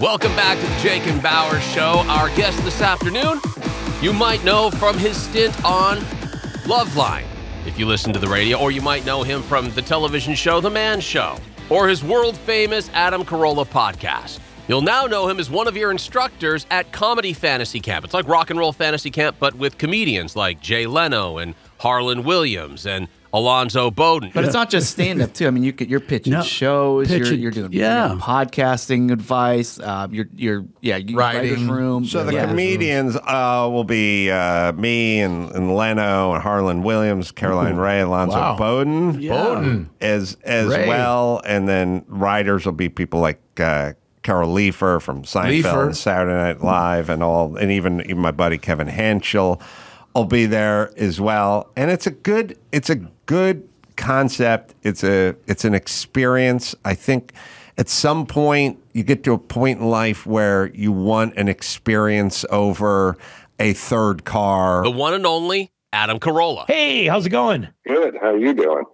Welcome back to the Jake and Bower Show. Our guest this afternoon, you might know from his stint on Loveline, if you listen to the radio, or you might know him from the television show The Man Show, or his world famous Adam Carolla podcast. You'll now know him as one of your instructors at Comedy Fantasy Camp. It's like rock and roll fantasy camp, but with comedians like Jay Leno and Harland Williams and Alonzo Boden. But it's not just stand up too. I mean, you could, you're pitching No, shows, you're, you're doing yeah. you're doing podcasting advice. Um, you're you're yeah, you writers Writing. room. So the yeah. comedians uh, will be uh, me and, and Leno and Harland Williams, Carolyn Rhea, Alonzo Wow. Boden, Boden. as as Rhea. well, and then writers will be people like uh, Carol Leifer from Seinfeld Leifer. and Saturday Night Live, and all, and even even my buddy Kevin Henschel will be there as well. And it's a good it's a good concept. It's a it's an experience. I think at some point you get to a point in life where you want an experience over a third car. the one and only Adam Carolla. Hey, how's it going? Good. How you doing?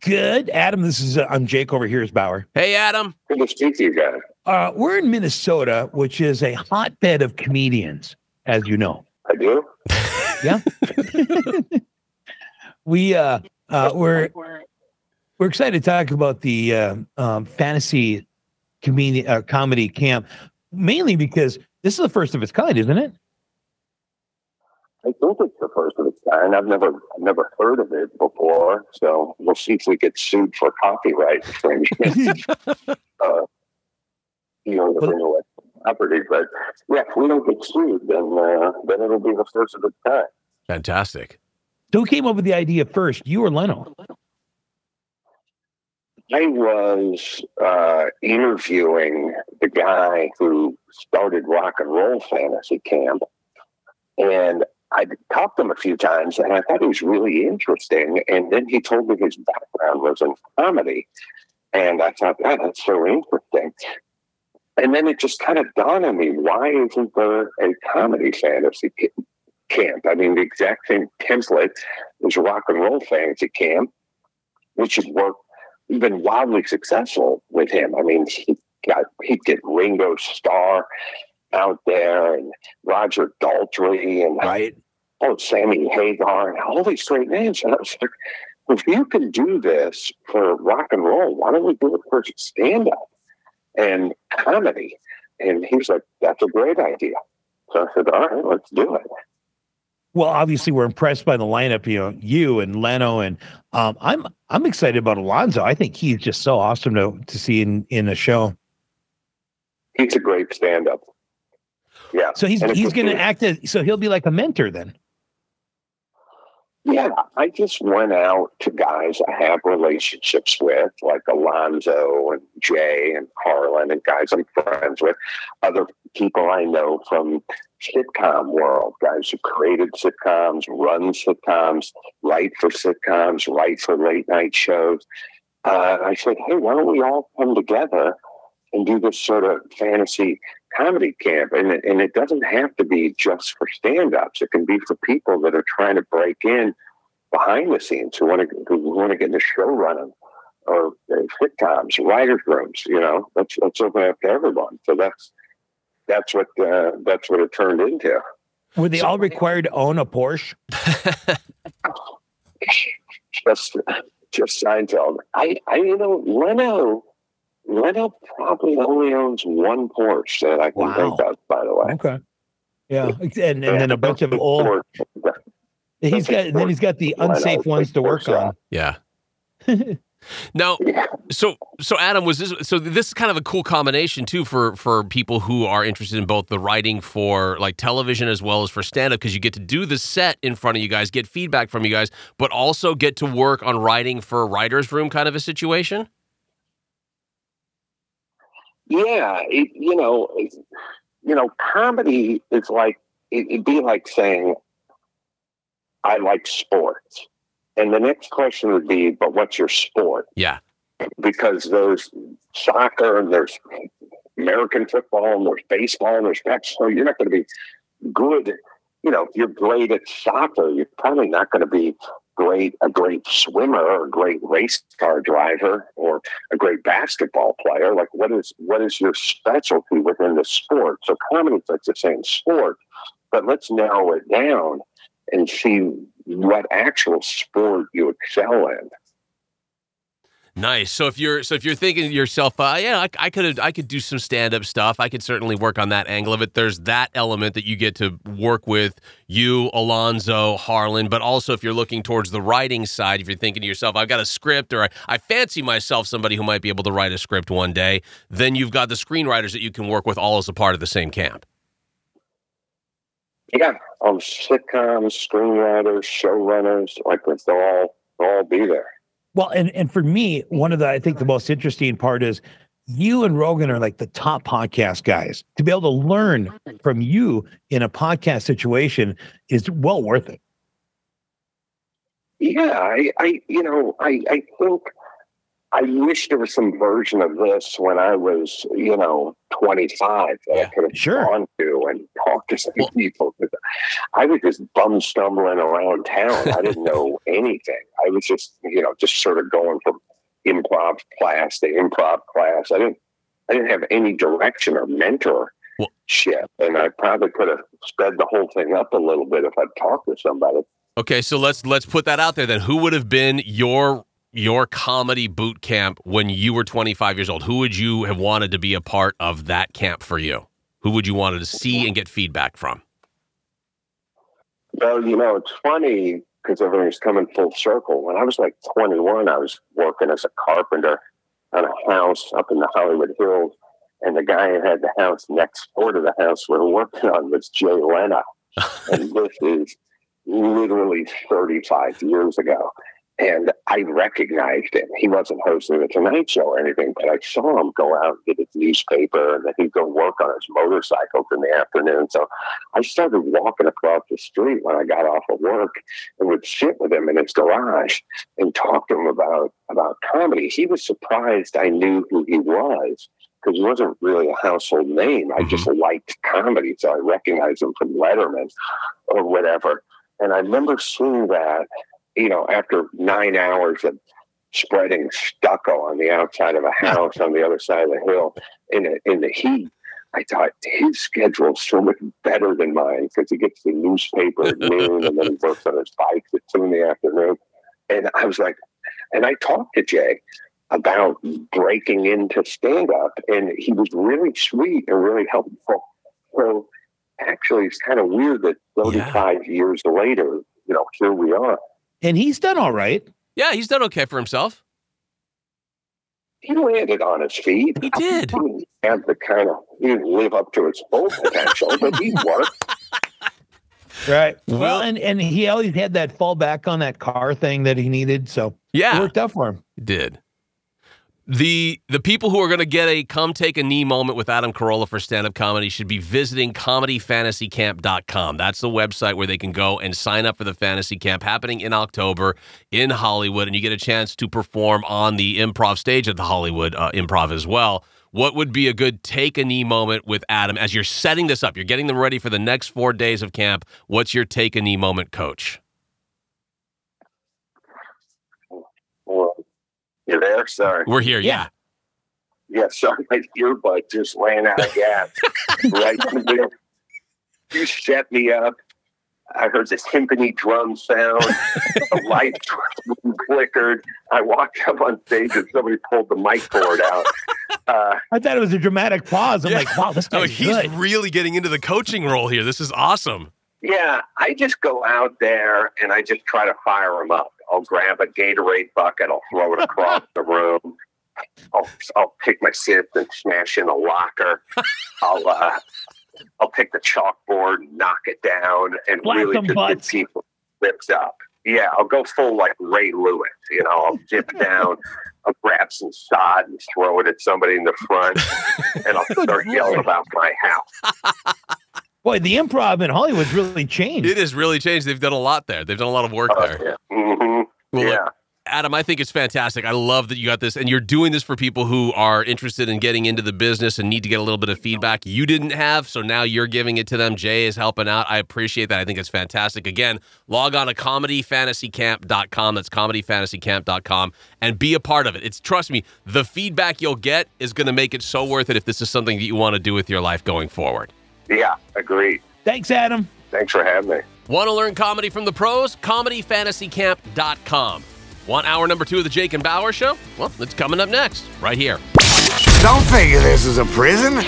Good, Adam. This is uh, I'm Jake over here. Is Bower. Hey, Adam. Good to speak to you guys. Uh, we're in Minnesota, which is a hotbed of comedians, as you know. I do. Yeah. we uh, uh, we're we're excited to talk about the uh, um, fantasy comedy uh, comedy camp, mainly because this is the first of its kind, isn't it? I think it's the first of its kind. I've never, I've never heard of it before. So we'll see if we get sued for copyright infringement. uh, you know, the Well- intellectual property. But yeah, if we don't get sued, then uh, then it'll be the first of its kind. Fantastic. Who came up with the idea first? You or Leno? I was uh, interviewing the guy who started Rock and Roll Fantasy Camp, and I talked to him a few times, and I thought he was really interesting. And then he told me his background was in comedy, and I thought, "God, that's so interesting." And then it just kind of dawned on me: why isn't there a comedy fantasy camp? I mean, the exact same template as Rock and Roll Fantasy Camp, which has worked been wildly successful with him. I mean, he got he'd get Ringo Starr out there and Roger Daltrey and Right. oh Sammy Hagar and all these great names. And I was like, if you can do this for rock and roll, why don't we do it for stand up and comedy? And he was like, that's a great idea. So I said, all right, let's do it. Well, obviously, we're impressed by the lineup. You know, you and Leno, and um, I'm I'm excited about Alonzo. I think he's just so awesome to to see in in a show. He's a great stand up. Yeah. So he's he's going to act as so he'll be like a mentor then. Yeah, I just went out to guys I have relationships with, like Alonzo and Jay and Harland, and guys I'm friends with, other people I know from sitcom world, guys who created sitcoms, run sitcoms, write for sitcoms, write for late night shows. Uh, I said, hey, why don't we all come together and do this sort of fantasy comedy camp? And it, and it doesn't have to be just for stand-ups. It can be for people that are trying to break in behind the scenes who want to who want to get the show running or uh, sitcoms, writers' rooms. You know, let's let's open it up to everyone. So that's that's what uh, that's what it turned into. Were they all required to own a Porsche? Just just Seinfeld. I I you know Leno. Leno probably only owns one Porsche that I can Wow. think of. By the way, Okay. Yeah, and and then a bunch of old. Porsche. He's got then he's got the Why not? unsafe ones to work on. Yeah. Now, so so Adam was this so this is kind of a cool combination too for for people who are interested in both the writing for like television as well as for stand up because you get to do the set in front of you guys, get feedback from you guys, but also get to work on writing for a writer's room kind of a situation. Yeah, it, you know, it, you know, comedy is like it, it'd be like saying, "I like sports," and the next question would be, "But what's your sport?" Yeah. Because there's soccer and there's American football and there's baseball and there's basketball. You're not going to be good. You know, if you're great at soccer, you're probably not going to be great a great swimmer or a great race car driver or a great basketball player. Like, what is what is your specialty within the sport? So comedy's like the same sport, but let's narrow it down and see what actual sport you excel in. Nice. So if you're so if you're thinking to yourself, uh, yeah, I, I could I could do some stand up stuff. I could certainly work on that angle of it. There's that element that you get to work with you, Alonzo, Harland. But also if you're looking towards the writing side, if you're thinking to yourself, I've got a script, or I, I fancy myself somebody who might be able to write a script one day, then you've got the screenwriters that you can work with all as a part of the same camp. Yeah, um, sitcoms, screenwriters, showrunners, like they'll all they'll all be there. Well, and and for me, one of the I think the most interesting part is you and Rogan are like the top podcast guys. To be able to learn from you in a podcast situation is well worth it. Yeah, I, I you know, I, I think I wish there was some version of this when I was, you know, 25 that I could have Sure. gone to and talked to some people. I was just bum stumbling around town. I didn't know anything. I was just, you know, just sort of going from improv class to improv class. I didn't, I didn't have any direction or mentorship, Well- and I probably could have sped the whole thing up a little bit if I'd talked to somebody. Okay, so let's let's put that out there then. Who would have been your your comedy boot camp when you were 25 years old? Who would you have wanted to be a part of that camp for you? Who would you wanted to see and get feedback from? Well, you know, it's funny because everything's coming full circle. When I was like 21, I was working as a carpenter on a house up in the Hollywood Hills. And the guy who had the house next door to the house we were working on was Jay Leno. and this is literally 35 years ago. And I recognized him. He wasn't hosting the Tonight Show or anything, but I saw him go out and get his newspaper and then he'd go work on his motorcycle in the afternoon. So I started walking across the street when I got off of work and would sit with him in his garage and talk to him about, about comedy. He was surprised I knew who he was because he wasn't really a household name. I just mm-hmm. liked comedy, so I recognized him from Letterman or whatever. And I remember seeing that, you know, after nine hours of spreading stucco on the outside of a house on the other side of the hill in the, in the heat. I thought his schedule's so much better than mine because he gets the newspaper at noon and then he works on his bike at two in the afternoon. And I was like, and I talked to Jay about breaking into stand up, and he was really sweet and really helpful. So actually, it's kind of weird that 35 years later, you know, here we are. And he's done all right. Yeah, he's done okay for himself. He landed on his feet. He did. He didn't have the kind of, he didn't live up to his full potential, but he worked. Right. Well, Well- and and he always had that fall back on that car thing that he needed, so it Yeah, worked out for him. he did. The the people who are going to get a come take a knee moment with Adam Carolla for stand up comedy should be visiting comedyfantasycamp.com. That's the website where they can go and sign up for the fantasy camp happening in October in Hollywood, and you get a chance to perform on the improv stage at the Hollywood uh, Improv as well. What would be a good take a knee moment with Adam as you're setting this up? You're getting them ready for the next four days of camp. What's your take a knee moment, coach? Well, you there? Sorry. We're here, yeah. Yeah, sorry, my earbud just ran out of gas. right in. You set me up. I heard the timpani drum sound. the lights flickered. I walked up on stage and somebody pulled the mic cord out. Uh, I thought it was a dramatic pause. I'm Yeah. like, wow, this Oh, guy's he's good. really getting into the coaching role here. This is awesome. yeah, I just go out there and I just try to fire them up. I'll grab a Gatorade bucket. I'll throw it across the room. I'll, I'll pick my sip and smash in a locker. I'll uh, I'll pick the chalkboard, and knock it down, and Blast really just butts. get people lips up. Yeah, I'll go full like Ray Lewis. You know, I'll dip down. I'll grab some sod and throw it at somebody in the front, and I'll start yelling about my house. Boy, the improv in Hollywood's really changed. It has really changed. They've done a lot there. They've done a lot of work Uh, there. yeah. hmm Well, yeah. Adam, I think it's fantastic. I love that you got this, and you're doing this for people who are interested in getting into the business and need to get a little bit of feedback you didn't have. So now you're giving it to them. Jay is helping out. I appreciate that. I think it's fantastic. Again, log on to comedyfantasycamp.com. That's comedyfantasycamp.com and be a part of it. It's trust me, the feedback you'll get is going to make it so worth it if this is something that you want to do with your life going forward. Yeah, agreed. Thanks, Adam. Thanks for having me. Want to learn comedy from the pros? ComedyFantasyCamp.com. Want hour number two of the Jake and Bower Show? Well, it's coming up next, right here. Don't think of this as a prison.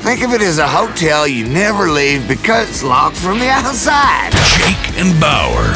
Think of it as a hotel you never leave because it's locked from the outside. Jake and Bower